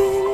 been